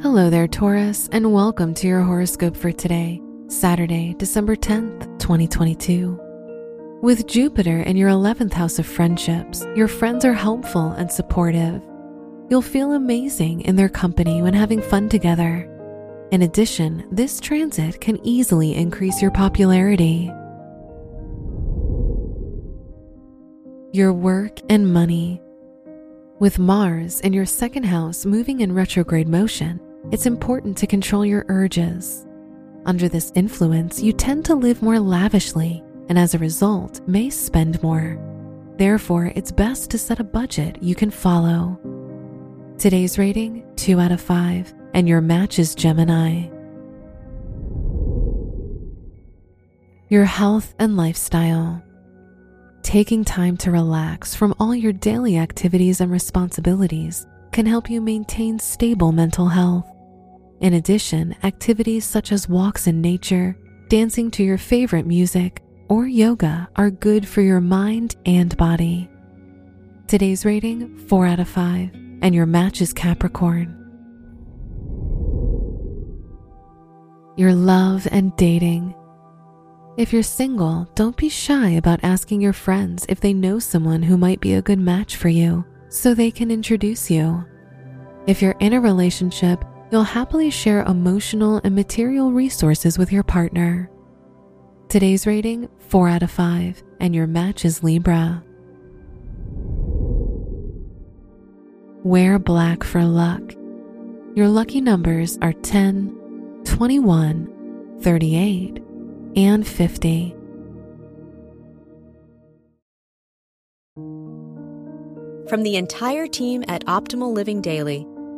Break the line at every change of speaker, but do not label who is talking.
Hello there, Taurus, and welcome to your horoscope for today, Saturday, December 10th, 2022. With Jupiter in your 11th house of friendships, your friends are helpful and supportive. You'll feel amazing in their company when having fun together. In addition, this transit can easily increase your popularity. Your work and money. With Mars in your second house moving in retrograde motion, it's important to control your urges. Under this influence, you tend to live more lavishly and as a result, may spend more. Therefore, it's best to set a budget you can follow. Today's rating 2 out of 5, and your match is Gemini. Your health and lifestyle. Taking time to relax from all your daily activities and responsibilities can help you maintain stable mental health. In addition, activities such as walks in nature, dancing to your favorite music, or yoga are good for your mind and body. Today's rating 4 out of 5, and your match is Capricorn. Your love and dating. If you're single, don't be shy about asking your friends if they know someone who might be a good match for you so they can introduce you. If you're in a relationship, you'll happily share emotional and material resources with your partner. Today's rating 4 out of 5, and your match is Libra. Wear black for luck. Your lucky numbers are 10, 21, 38, and 50.
From the entire team at Optimal Living Daily,